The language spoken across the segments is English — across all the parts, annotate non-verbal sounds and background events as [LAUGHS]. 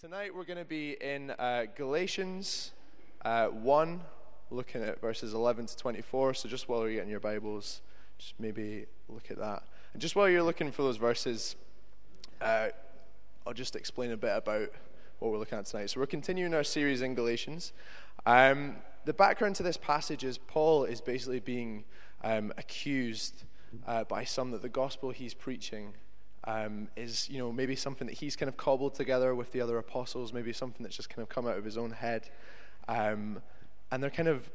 tonight we're going to be in uh, Galatians uh, 1, looking at verses 11 to 24. So just while you're getting your Bibles, just maybe look at that. And just while you're looking for those verses, uh, I'll just explain a bit about what we're looking at tonight. So we're continuing our series in Galatians. Um, the background to this passage is Paul is basically being um, accused uh, by some that the gospel he's preaching um, is, you know, maybe something that he's kind of cobbled together with the other apostles, maybe something that's just kind of come out of his own head. Um, and they're kind of,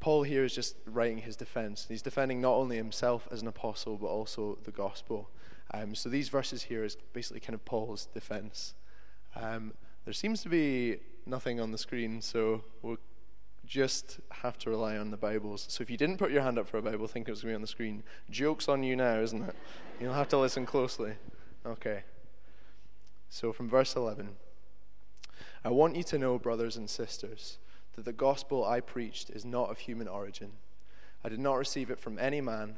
Paul here is just writing his defense. He's defending not only himself as an apostle, but also the gospel. Um, so these verses here is basically kind of Paul's defense. Um, there seems to be nothing on the screen, so we'll just have to rely on the Bibles. So if you didn't put your hand up for a Bible, think it was going to be on the screen. Joke's on you now, isn't it? You'll have to listen closely. Okay. So from verse 11 I want you to know, brothers and sisters, that the gospel I preached is not of human origin. I did not receive it from any man,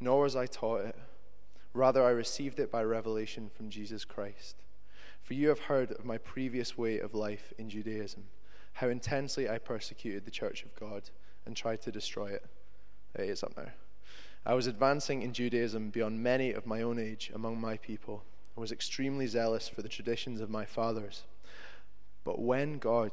nor was I taught it. Rather, I received it by revelation from Jesus Christ. For you have heard of my previous way of life in Judaism how intensely I persecuted the church of God and tried to destroy it. It is up now. I was advancing in Judaism beyond many of my own age among my people and was extremely zealous for the traditions of my fathers. But when God,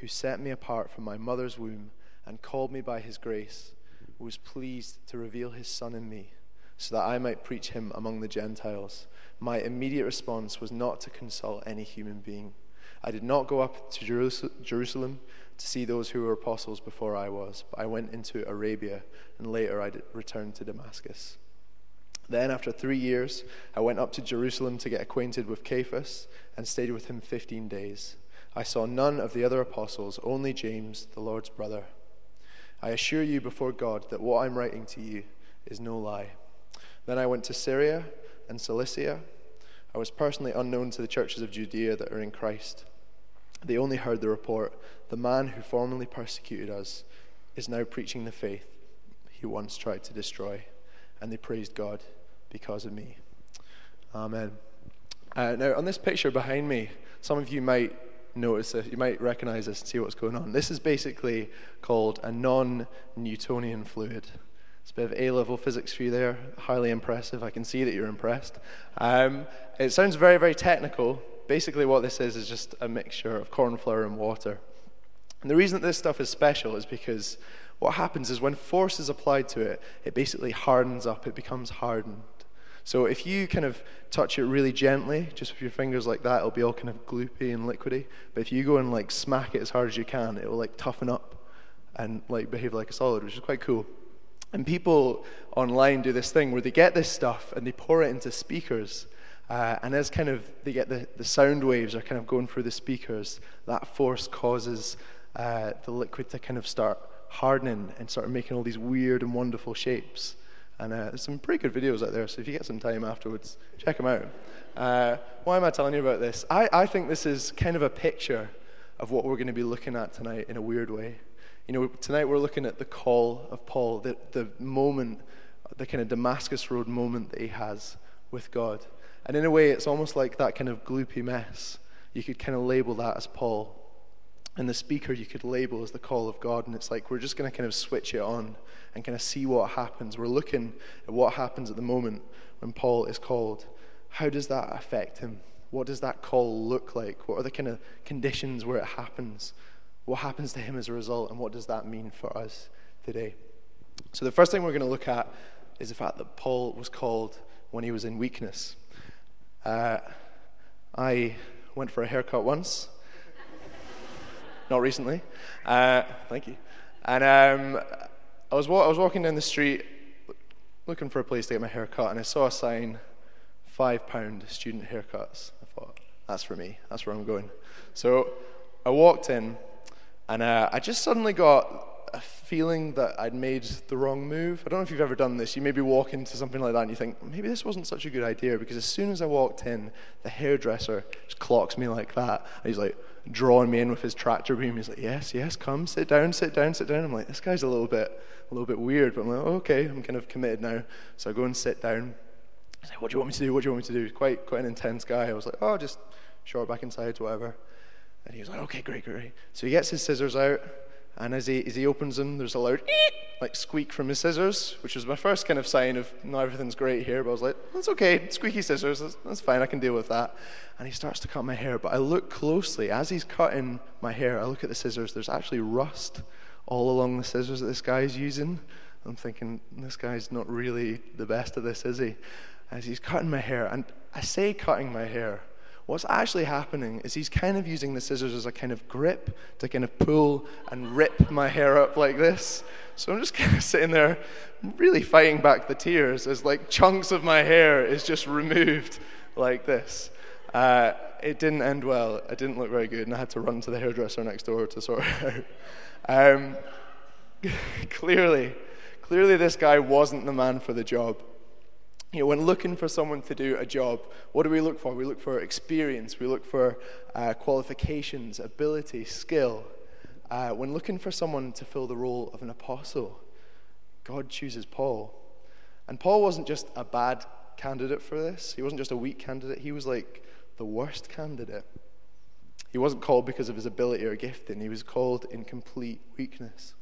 who set me apart from my mother's womb and called me by his grace, was pleased to reveal his Son in me, so that I might preach him among the Gentiles, my immediate response was not to consult any human being I did not go up to Jerusalem to see those who were apostles before I was, but I went into Arabia, and later I returned to Damascus. Then, after three years, I went up to Jerusalem to get acquainted with Cephas and stayed with him 15 days. I saw none of the other apostles, only James, the Lord's brother. I assure you before God that what I'm writing to you is no lie. Then I went to Syria and Cilicia. I was personally unknown to the churches of Judea that are in Christ. They only heard the report the man who formerly persecuted us is now preaching the faith he once tried to destroy. And they praised God because of me. Amen. Uh, now, on this picture behind me, some of you might notice this, you might recognize this and see what's going on. This is basically called a non Newtonian fluid. It's a bit of A level physics for you there. Highly impressive. I can see that you're impressed. Um, it sounds very, very technical, basically what this is is just a mixture of corn flour and water. And the reason that this stuff is special is because what happens is when force is applied to it, it basically hardens up, it becomes hardened. So if you kind of touch it really gently, just with your fingers like that, it'll be all kind of gloopy and liquidy. But if you go and like smack it as hard as you can, it will like toughen up and like behave like a solid, which is quite cool. And people online do this thing where they get this stuff and they pour it into speakers uh, and as kind of they get the, the sound waves are kind of going through the speakers, that force causes uh, the liquid to kind of start hardening and start making all these weird and wonderful shapes. And uh, there's some pretty good videos out there, so if you get some time afterwards, check them out. Uh, why am I telling you about this? I, I think this is kind of a picture of what we're going to be looking at tonight in a weird way. You know, tonight we're looking at the call of Paul, the, the moment, the kind of Damascus Road moment that he has with God. And in a way, it's almost like that kind of gloopy mess. You could kind of label that as Paul. And the speaker you could label as the call of God. And it's like we're just going to kind of switch it on and kind of see what happens. We're looking at what happens at the moment when Paul is called. How does that affect him? What does that call look like? What are the kind of conditions where it happens? What happens to him as a result? And what does that mean for us today? So, the first thing we're going to look at is the fact that Paul was called when he was in weakness. Uh, I went for a haircut once, not recently. Uh, thank you. And um, I, was wa- I was walking down the street looking for a place to get my hair cut, and I saw a sign five pound student haircuts. I thought, that's for me, that's where I'm going. So I walked in, and uh, I just suddenly got a feeling that I'd made the wrong move. I don't know if you've ever done this. You maybe walk into something like that and you think, maybe this wasn't such a good idea because as soon as I walked in, the hairdresser just clocks me like that. And he's like drawing me in with his tractor beam. He's like, yes, yes, come, sit down, sit down, sit down. I'm like, this guy's a little bit, a little bit weird, but I'm like, okay, I'm kind of committed now. So I go and sit down. He's like, what do you want me to do? What do you want me to do? He's quite, quite an intense guy. I was like, oh, just short back inside, whatever. And he was like, okay, great, great. So he gets his scissors out, and as he, as he opens them, there's a loud like squeak from his scissors, which was my first kind of sign of not everything's great here. But I was like, that's okay, squeaky scissors, that's, that's fine, I can deal with that. And he starts to cut my hair, but I look closely as he's cutting my hair. I look at the scissors. There's actually rust all along the scissors that this guy's using. I'm thinking, this guy's not really the best at this, is he? As he's cutting my hair, and I say cutting my hair What's actually happening is he's kind of using the scissors as a kind of grip to kind of pull and rip my hair up like this. So I'm just [LAUGHS] kind of sitting there, really fighting back the tears as like chunks of my hair is just removed like this. Uh, it didn't end well. It didn't look very good, and I had to run to the hairdresser next door to sort [LAUGHS] it out. Um, [LAUGHS] clearly, clearly, this guy wasn't the man for the job. You know, when looking for someone to do a job, what do we look for? We look for experience, we look for uh, qualifications, ability, skill. Uh, when looking for someone to fill the role of an apostle, God chooses Paul. And Paul wasn't just a bad candidate for this, he wasn't just a weak candidate, he was like the worst candidate. He wasn't called because of his ability or gifting, he was called in complete weakness.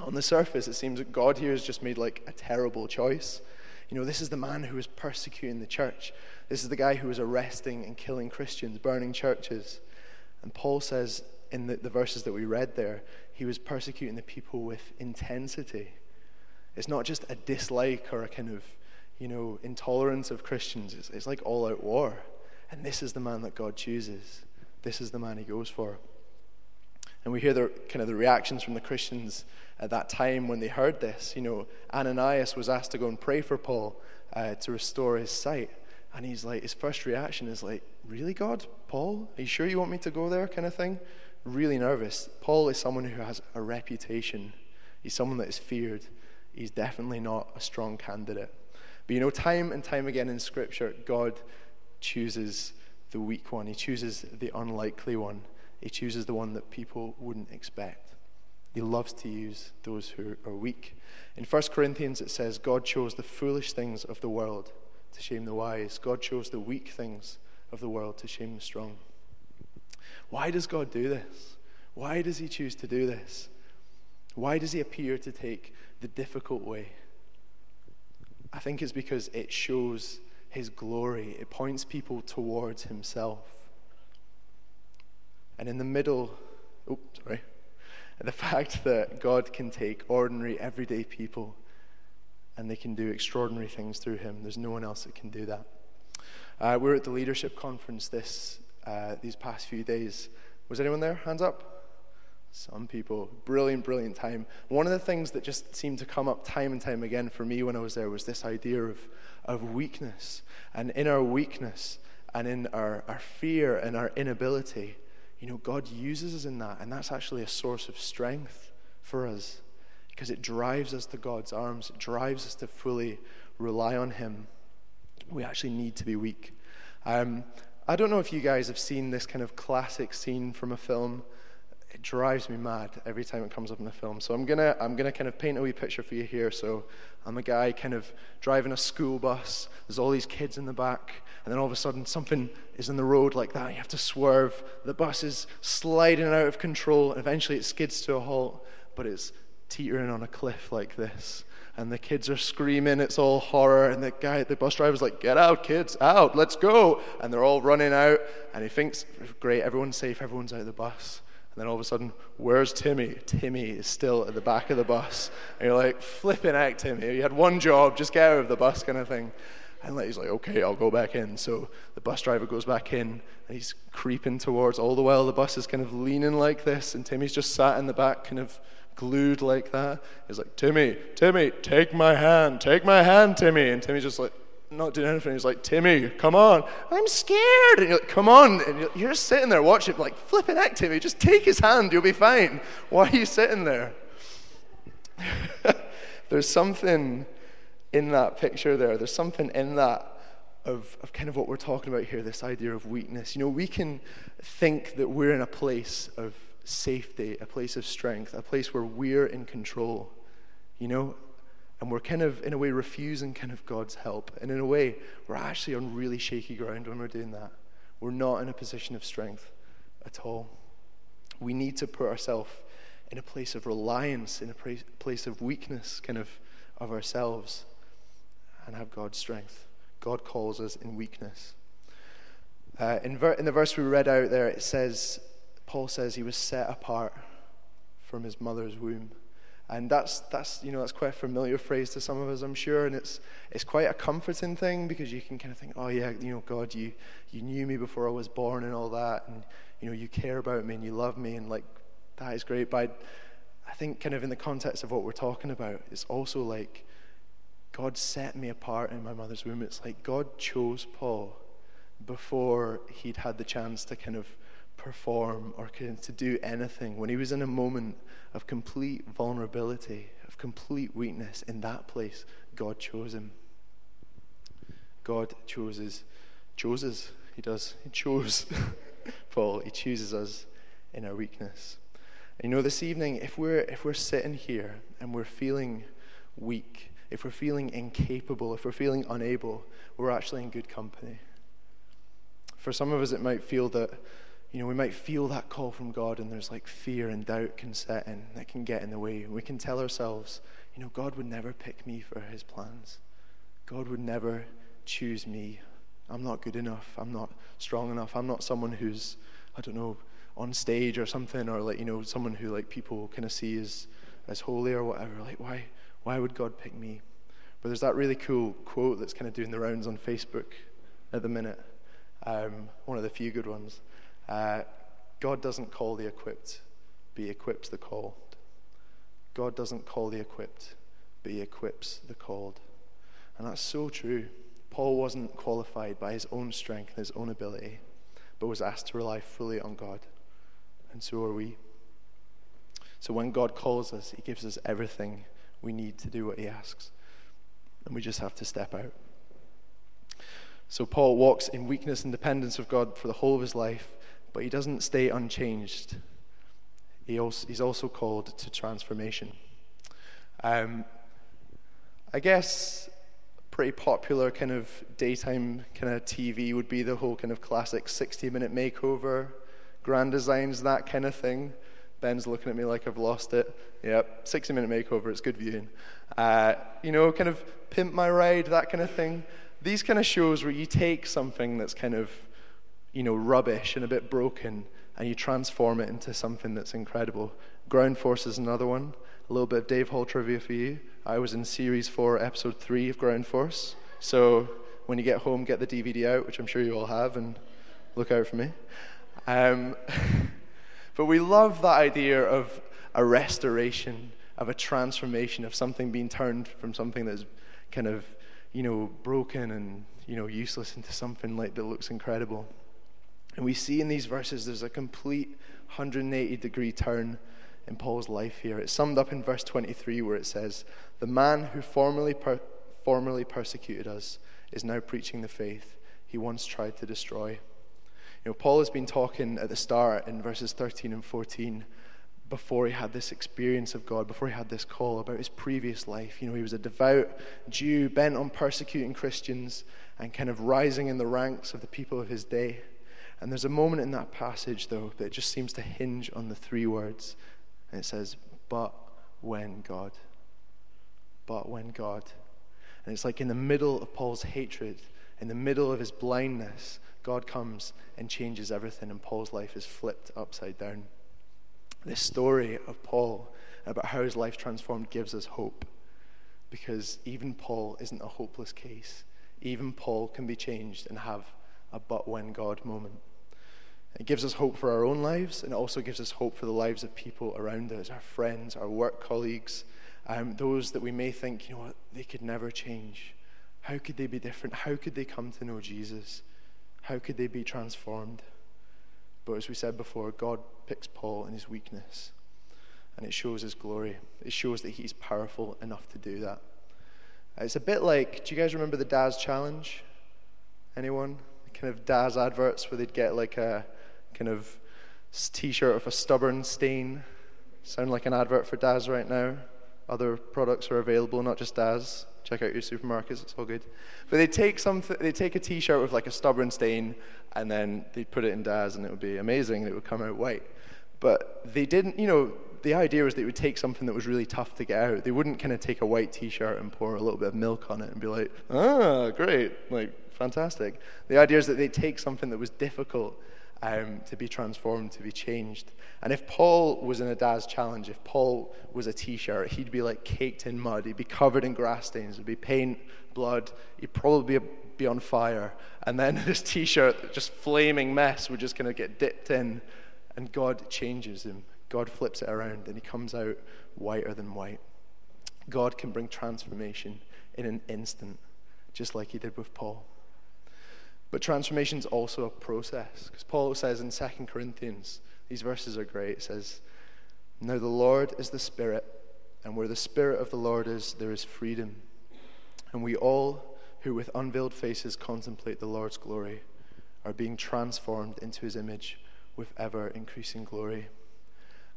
On the surface, it seems that God here has just made like a terrible choice. You know, this is the man who was persecuting the church. This is the guy who was arresting and killing Christians, burning churches. And Paul says in the, the verses that we read there, he was persecuting the people with intensity. It's not just a dislike or a kind of, you know, intolerance of Christians. It's, it's like all out war. And this is the man that God chooses. This is the man he goes for. And we hear the kind of the reactions from the Christians at that time when they heard this. You know, Ananias was asked to go and pray for Paul uh, to restore his sight. And he's like, his first reaction is like, Really, God? Paul? Are you sure you want me to go there? kind of thing. Really nervous. Paul is someone who has a reputation, he's someone that is feared. He's definitely not a strong candidate. But you know, time and time again in Scripture, God chooses the weak one, He chooses the unlikely one, He chooses the one that people wouldn't expect. He loves to use those who are weak. In 1 Corinthians, it says, God chose the foolish things of the world to shame the wise. God chose the weak things of the world to shame the strong. Why does God do this? Why does He choose to do this? Why does He appear to take the difficult way? I think it's because it shows His glory, it points people towards Himself. And in the middle, oh, sorry [LAUGHS] the fact that God can take ordinary, everyday people and they can do extraordinary things through him. There's no one else that can do that. Uh, we are at the leadership conference this, uh, these past few days. Was anyone there? Hands up. Some people. Brilliant, brilliant time. One of the things that just seemed to come up time and time again for me when I was there was this idea of, of weakness. And in our weakness and in our, our fear and our inability, you know, God uses us in that, and that's actually a source of strength for us because it drives us to God's arms, it drives us to fully rely on Him. We actually need to be weak. Um, I don't know if you guys have seen this kind of classic scene from a film. It drives me mad every time it comes up in the film. So I'm gonna I'm gonna kind of paint a wee picture for you here. So I'm a guy kind of driving a school bus. There's all these kids in the back, and then all of a sudden something is in the road like that. You have to swerve. The bus is sliding out of control, and eventually it skids to a halt, but it's teetering on a cliff like this. And the kids are screaming, it's all horror, and the guy, the bus driver's like, Get out, kids, out, let's go. And they're all running out, and he thinks, Great, everyone's safe, everyone's out of the bus. And then all of a sudden, where's Timmy? Timmy is still at the back of the bus. And you're like, flipping act, Timmy. You had one job, just get out of the bus, kind of thing. And he's like, okay, I'll go back in. So the bus driver goes back in and he's creeping towards, all the while the bus is kind of leaning like this, and Timmy's just sat in the back, kind of glued like that. He's like, Timmy, Timmy, take my hand, take my hand, Timmy. And Timmy's just like, not doing anything. He's like, Timmy, come on. I'm scared. And you're like, come on. And you're just sitting there watching, like, flipping act, Timmy. Just take his hand. You'll be fine. Why are you sitting there? [LAUGHS] There's something in that picture there. There's something in that of, of kind of what we're talking about here this idea of weakness. You know, we can think that we're in a place of safety, a place of strength, a place where we're in control. You know, and we're kind of, in a way, refusing kind of God's help. And in a way, we're actually on really shaky ground when we're doing that. We're not in a position of strength at all. We need to put ourselves in a place of reliance, in a place of weakness, kind of of ourselves, and have God's strength. God calls us in weakness. Uh, in, ver- in the verse we read out there, it says, Paul says he was set apart from his mother's womb. And that's, that's, you know, that's quite a familiar phrase to some of us, I'm sure. And it's, it's quite a comforting thing because you can kind of think, oh, yeah, you know, God, you, you knew me before I was born and all that. And, you know, you care about me and you love me. And, like, that is great. But I, I think, kind of in the context of what we're talking about, it's also like God set me apart in my mother's womb. It's like God chose Paul before he'd had the chance to kind of perform or to do anything. When he was in a moment of complete vulnerability, of complete weakness, in that place, God chose him. God chooses, chooses. He does. He chose [LAUGHS] Paul. He chooses us in our weakness. And you know, this evening, if we're if we're sitting here and we're feeling weak, if we're feeling incapable, if we're feeling unable, we're actually in good company. For some of us, it might feel that you know, we might feel that call from God and there's like fear and doubt can set in that can get in the way. We can tell ourselves, you know, God would never pick me for his plans. God would never choose me. I'm not good enough. I'm not strong enough. I'm not someone who's, I don't know, on stage or something, or like, you know, someone who like people kind of see as, as holy or whatever. Like, why, why would God pick me? But there's that really cool quote that's kind of doing the rounds on Facebook at the minute. Um, one of the few good ones. Uh, God doesn't call the equipped, He equips the called. God doesn't call the equipped, but He equips the called. And that's so true. Paul wasn't qualified by his own strength and his own ability, but was asked to rely fully on God. And so are we. So when God calls us, He gives us everything we need to do what He asks. And we just have to step out. So Paul walks in weakness and dependence of God for the whole of his life, but he doesn't stay unchanged. He also, he's also called to transformation. Um, I guess pretty popular kind of daytime kind of TV would be the whole kind of classic 60 minute makeover, grand designs, that kind of thing. Ben's looking at me like I've lost it. Yep, 60 minute makeover, it's good viewing. Uh, you know, kind of pimp my ride, that kind of thing. These kind of shows where you take something that's kind of you know, rubbish and a bit broken, and you transform it into something that's incredible. Ground Force is another one. A little bit of Dave Hall trivia for you. I was in series four, episode three of Ground Force. So when you get home, get the DVD out, which I'm sure you all have, and look out for me. Um, [LAUGHS] but we love that idea of a restoration, of a transformation, of something being turned from something that's kind of, you know, broken and, you know, useless into something like that looks incredible. And we see in these verses there's a complete 180 degree turn in Paul's life here. It's summed up in verse 23 where it says, The man who formerly, per- formerly persecuted us is now preaching the faith he once tried to destroy. You know, Paul has been talking at the start in verses 13 and 14 before he had this experience of God, before he had this call about his previous life. You know, he was a devout Jew bent on persecuting Christians and kind of rising in the ranks of the people of his day. And there's a moment in that passage, though, that just seems to hinge on the three words. And it says, But when God. But when God. And it's like in the middle of Paul's hatred, in the middle of his blindness, God comes and changes everything, and Paul's life is flipped upside down. This story of Paul about how his life transformed gives us hope because even Paul isn't a hopeless case. Even Paul can be changed and have a but when God moment. It gives us hope for our own lives, and it also gives us hope for the lives of people around us, our friends, our work colleagues, um, those that we may think, you know what, they could never change. How could they be different? How could they come to know Jesus? How could they be transformed? But as we said before, God picks Paul in his weakness, and it shows his glory. It shows that he's powerful enough to do that. It's a bit like, do you guys remember the Daz Challenge? Anyone? Kind of Daz adverts where they'd get like a kind of t-shirt with a stubborn stain. Sound like an advert for Daz right now. Other products are available, not just Daz. Check out your supermarkets; it's all good. But they take something. They take a T-shirt with like a stubborn stain, and then they put it in Daz, and it would be amazing. And it would come out white. But they didn't. You know, the idea was they would take something that was really tough to get out. They wouldn't kind of take a white T-shirt and pour a little bit of milk on it and be like, ah, great, like fantastic. The idea is that they take something that was difficult um, to be transformed, to be changed. And if Paul was in a Daz challenge, if Paul was a t shirt, he'd be like caked in mud. He'd be covered in grass stains. It'd be paint, blood. He'd probably be on fire. And then [LAUGHS] this t shirt, just flaming mess, would just kind of get dipped in. And God changes him. God flips it around and he comes out whiter than white. God can bring transformation in an instant, just like he did with Paul. But transformation is also a process. Because Paul says in 2 Corinthians, these verses are great. It says, Now the Lord is the Spirit, and where the Spirit of the Lord is, there is freedom. And we all, who with unveiled faces contemplate the Lord's glory, are being transformed into his image with ever increasing glory.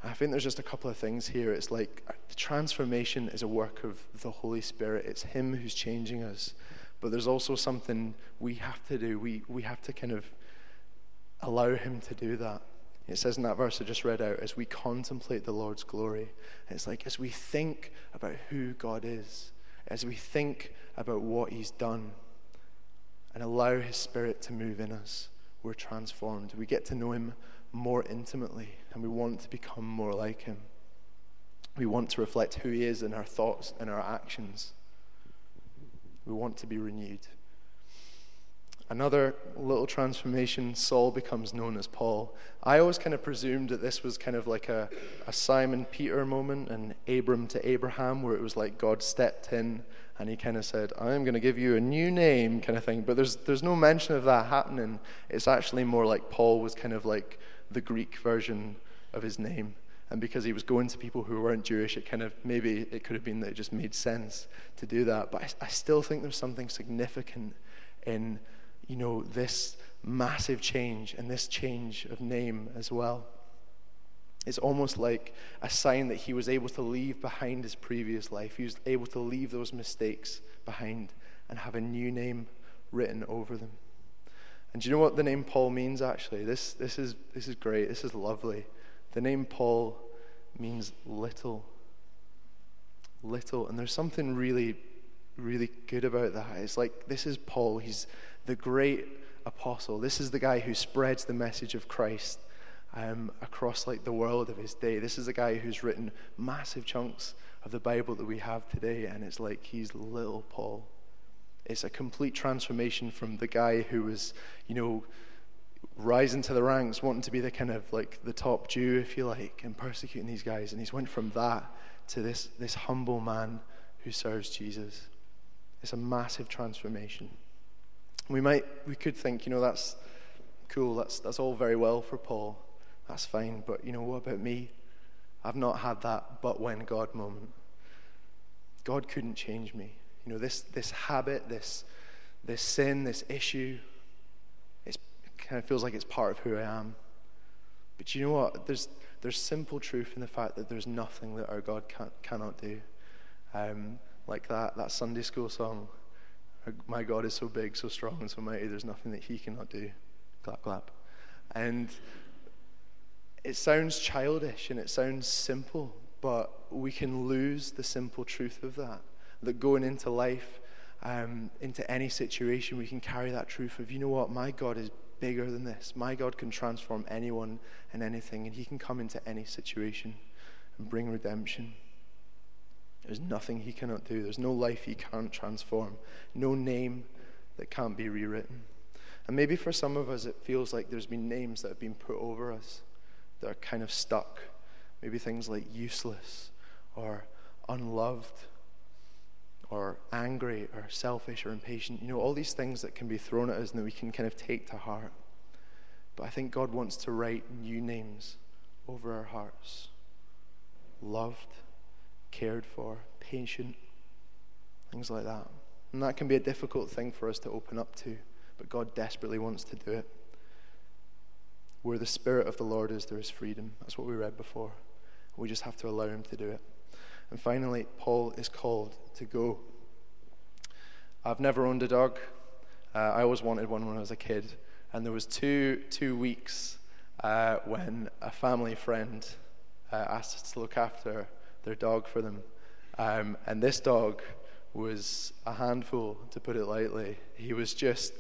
I think there's just a couple of things here. It's like the transformation is a work of the Holy Spirit, it's Him who's changing us. But there's also something we have to do. We, we have to kind of allow Him to do that. It says in that verse I just read out, as we contemplate the Lord's glory, it's like as we think about who God is, as we think about what He's done, and allow His Spirit to move in us, we're transformed. We get to know Him more intimately, and we want to become more like Him. We want to reflect who He is in our thoughts and our actions. We want to be renewed. Another little transformation, Saul becomes known as Paul. I always kind of presumed that this was kind of like a, a Simon Peter moment and Abram to Abraham, where it was like God stepped in and he kind of said, I'm going to give you a new name, kind of thing. But there's, there's no mention of that happening. It's actually more like Paul was kind of like the Greek version of his name and because he was going to people who weren't Jewish, it kind of maybe it could have been that it just made sense to do that. But I, I still think there's something significant in, you know, this massive change and this change of name as well. It's almost like a sign that he was able to leave behind his previous life. He was able to leave those mistakes behind and have a new name written over them. And do you know what the name Paul means actually? This, this, is, this is great. This is lovely. The name Paul means little. Little. And there's something really, really good about that. It's like this is Paul. He's the great apostle. This is the guy who spreads the message of Christ um, across like the world of his day. This is the guy who's written massive chunks of the Bible that we have today, and it's like he's little Paul. It's a complete transformation from the guy who was, you know, rising to the ranks, wanting to be the kind of like the top Jew, if you like, and persecuting these guys. And he's went from that to this, this humble man who serves Jesus. It's a massive transformation. We might, we could think, you know, that's cool. That's that's all very well for Paul. That's fine. But you know, what about me? I've not had that but when God moment. God couldn't change me. You know, this this habit, this this sin, this issue, kind of feels like it's part of who I am. But you know what? There's, there's simple truth in the fact that there's nothing that our God can, cannot do. Um, like that, that Sunday school song, My God is so big, so strong, and so mighty, there's nothing that He cannot do. Clap, clap. And it sounds childish and it sounds simple, but we can lose the simple truth of that. That going into life, um, into any situation, we can carry that truth of, you know what, my God is bigger than this. My God can transform anyone and anything, and He can come into any situation and bring redemption. There's nothing He cannot do, there's no life He can't transform, no name that can't be rewritten. And maybe for some of us, it feels like there's been names that have been put over us that are kind of stuck. Maybe things like useless or unloved or angry or selfish or impatient. You know, all these things that can be thrown at us and that we can kind of take to heart. But I think God wants to write new names over our hearts loved, cared for, patient, things like that. And that can be a difficult thing for us to open up to, but God desperately wants to do it. Where the Spirit of the Lord is, there is freedom. That's what we read before. We just have to allow Him to do it. And finally, Paul is called to go. I've never owned a dog. Uh, I always wanted one when I was a kid. And there was two, two weeks uh, when a family friend uh, asked to look after their dog for them. Um, and this dog was a handful, to put it lightly. He was just,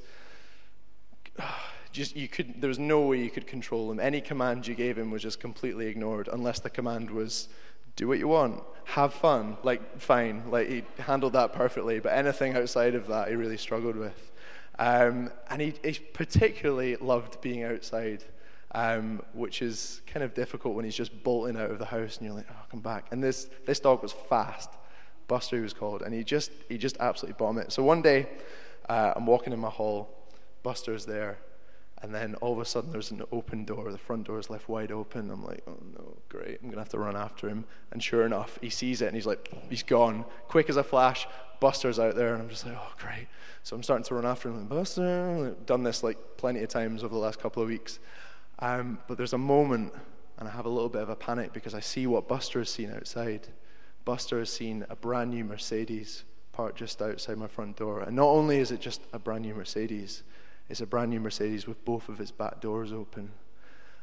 just you could. There was no way you could control him. Any command you gave him was just completely ignored, unless the command was, "Do what you want, have fun." Like fine, like he handled that perfectly. But anything outside of that, he really struggled with. Um, and he, he particularly loved being outside um, which is kind of difficult when he's just bolting out of the house and you're like, oh, come back. And this, this dog was fast. Buster, he was called, and he just, he just absolutely bombed it. So one day, uh, I'm walking in my hall, Buster's there, and then all of a sudden there's an open door. The front door is left wide open. I'm like, oh no, great. I'm going to have to run after him. And sure enough, he sees it and he's like, he's gone. Quick as a flash, Buster's out there. And I'm just like, oh, great. So I'm starting to run after him. Like, Buster. I've done this like plenty of times over the last couple of weeks. Um, but there's a moment, and I have a little bit of a panic because I see what Buster has seen outside. Buster has seen a brand new Mercedes parked just outside my front door. And not only is it just a brand new Mercedes, it's a brand new Mercedes with both of its back doors open.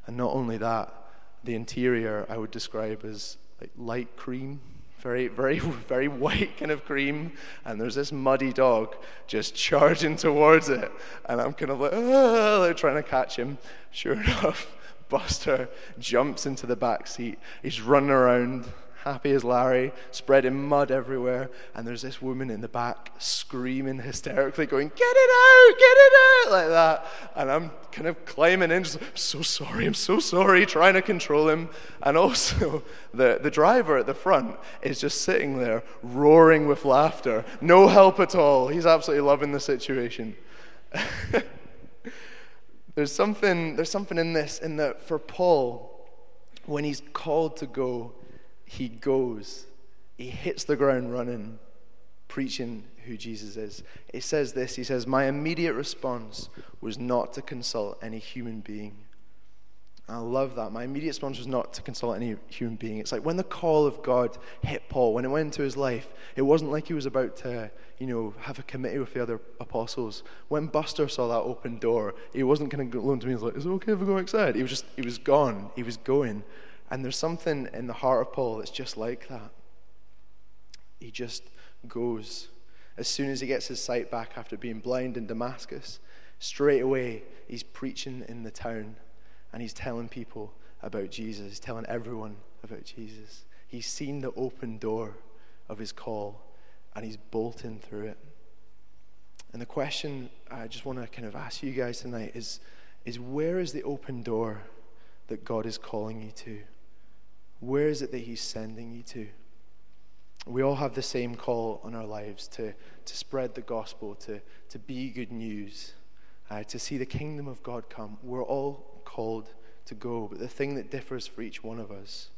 And not only that, the interior I would describe as like light cream very, very, [LAUGHS] very white kind of cream, and there's this muddy dog just charging towards it, and I'm kind of like, oh, like trying to catch him. Sure [LAUGHS] enough, Buster jumps into the back seat. He's running around happy as Larry, spreading mud everywhere. And there's this woman in the back screaming hysterically, going, Get it out, get it out, like that. And I'm kind of climbing in, just, I'm so sorry, I'm so sorry, trying to control him. And also, [LAUGHS] the, the driver at the front is just sitting there, roaring with laughter. No help at all. He's absolutely loving the situation. [LAUGHS] there's something, there's something in this, in that for Paul, when he's called to go, he goes, he hits the ground running, preaching who Jesus is. He says this He says, My immediate response was not to consult any human being. I love that. My immediate response was not to consult any human being. It's like when the call of God hit Paul, when it went into his life, it wasn't like he was about to, you know, have a committee with the other apostles. When Buster saw that open door, he wasn't going to go to me and like, is it okay if I go outside? He was just, he was gone. He was going. And there's something in the heart of Paul that's just like that. He just goes. As soon as he gets his sight back after being blind in Damascus, straight away he's preaching in the town and he's telling people about Jesus, he's telling everyone about Jesus. He's seen the open door of his call and he's bolting through it. And the question I just want to kind of ask you guys tonight is, is where is the open door that God is calling you to? Where is it that He's sending you to? We all have the same call on our lives to, to spread the gospel, to, to be good news, uh, to see the kingdom of God come. We're all called to go, but the thing that differs for each one of us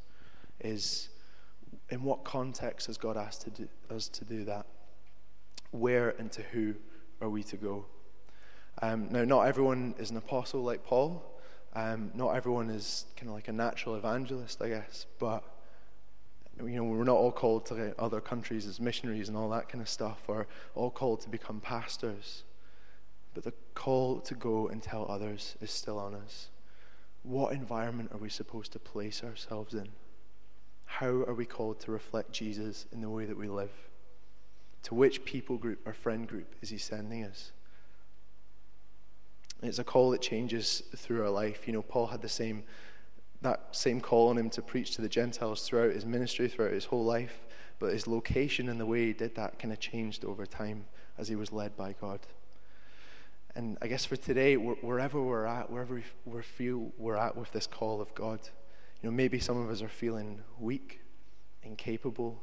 is in what context has God asked to do, us to do that? Where and to who are we to go? Um, now, not everyone is an apostle like Paul. Um, not everyone is kind of like a natural evangelist, I guess, but you know, we're not all called to other countries as missionaries and all that kind of stuff, or all called to become pastors. But the call to go and tell others is still on us. What environment are we supposed to place ourselves in? How are we called to reflect Jesus in the way that we live? To which people group or friend group is he sending us? It's a call that changes through our life. You know, Paul had the same that same call on him to preach to the Gentiles throughout his ministry, throughout his whole life, but his location and the way he did that kind of changed over time as he was led by God. And I guess for today, wherever we're at, wherever we feel we're at with this call of God, you know, maybe some of us are feeling weak, incapable.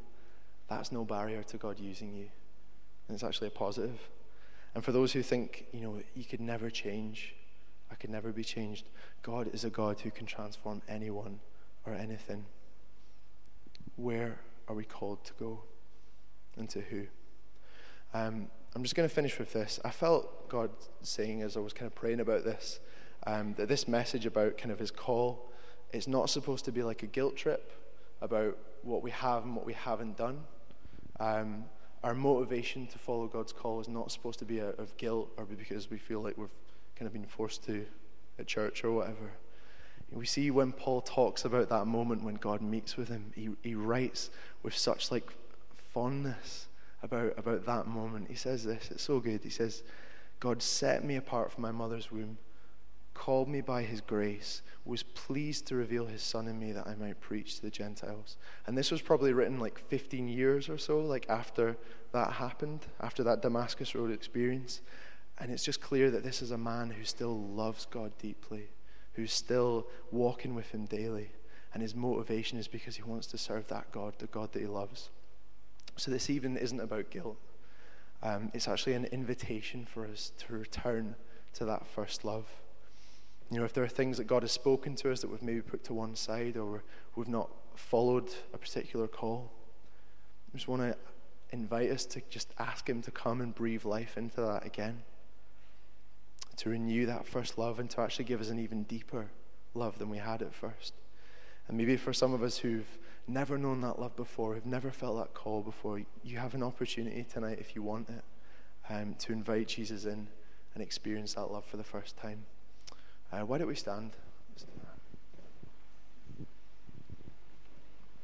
That's no barrier to God using you. And it's actually a positive. And for those who think, you know, you could never change, I could never be changed, God is a God who can transform anyone or anything. Where are we called to go? And to who? Um, I'm just going to finish with this. I felt God saying as I was kind of praying about this, um, that this message about kind of his call, it's not supposed to be like a guilt trip about what we have and what we haven't done. Um, our motivation to follow God's call is not supposed to be out of guilt or because we feel like we've kind of been forced to at church or whatever. We see when Paul talks about that moment when God meets with him, he, he writes with such like fondness about, about that moment. He says this, it's so good. He says, God set me apart from my mother's womb, called me by his grace, was pleased to reveal his son in me that I might preach to the Gentiles. And this was probably written like 15 years or so, like after that happened, after that Damascus Road experience. And it's just clear that this is a man who still loves God deeply, who's still walking with him daily. And his motivation is because he wants to serve that God, the God that he loves. So this even isn't about guilt. Um, it's actually an invitation for us to return to that first love. You know, if there are things that God has spoken to us that we've maybe put to one side or we've not followed a particular call, I just want to invite us to just ask Him to come and breathe life into that again, to renew that first love and to actually give us an even deeper love than we had at first. And maybe for some of us who've never known that love before, who've never felt that call before, you have an opportunity tonight, if you want it, um, to invite Jesus in and experience that love for the first time. Uh, why don't we stand?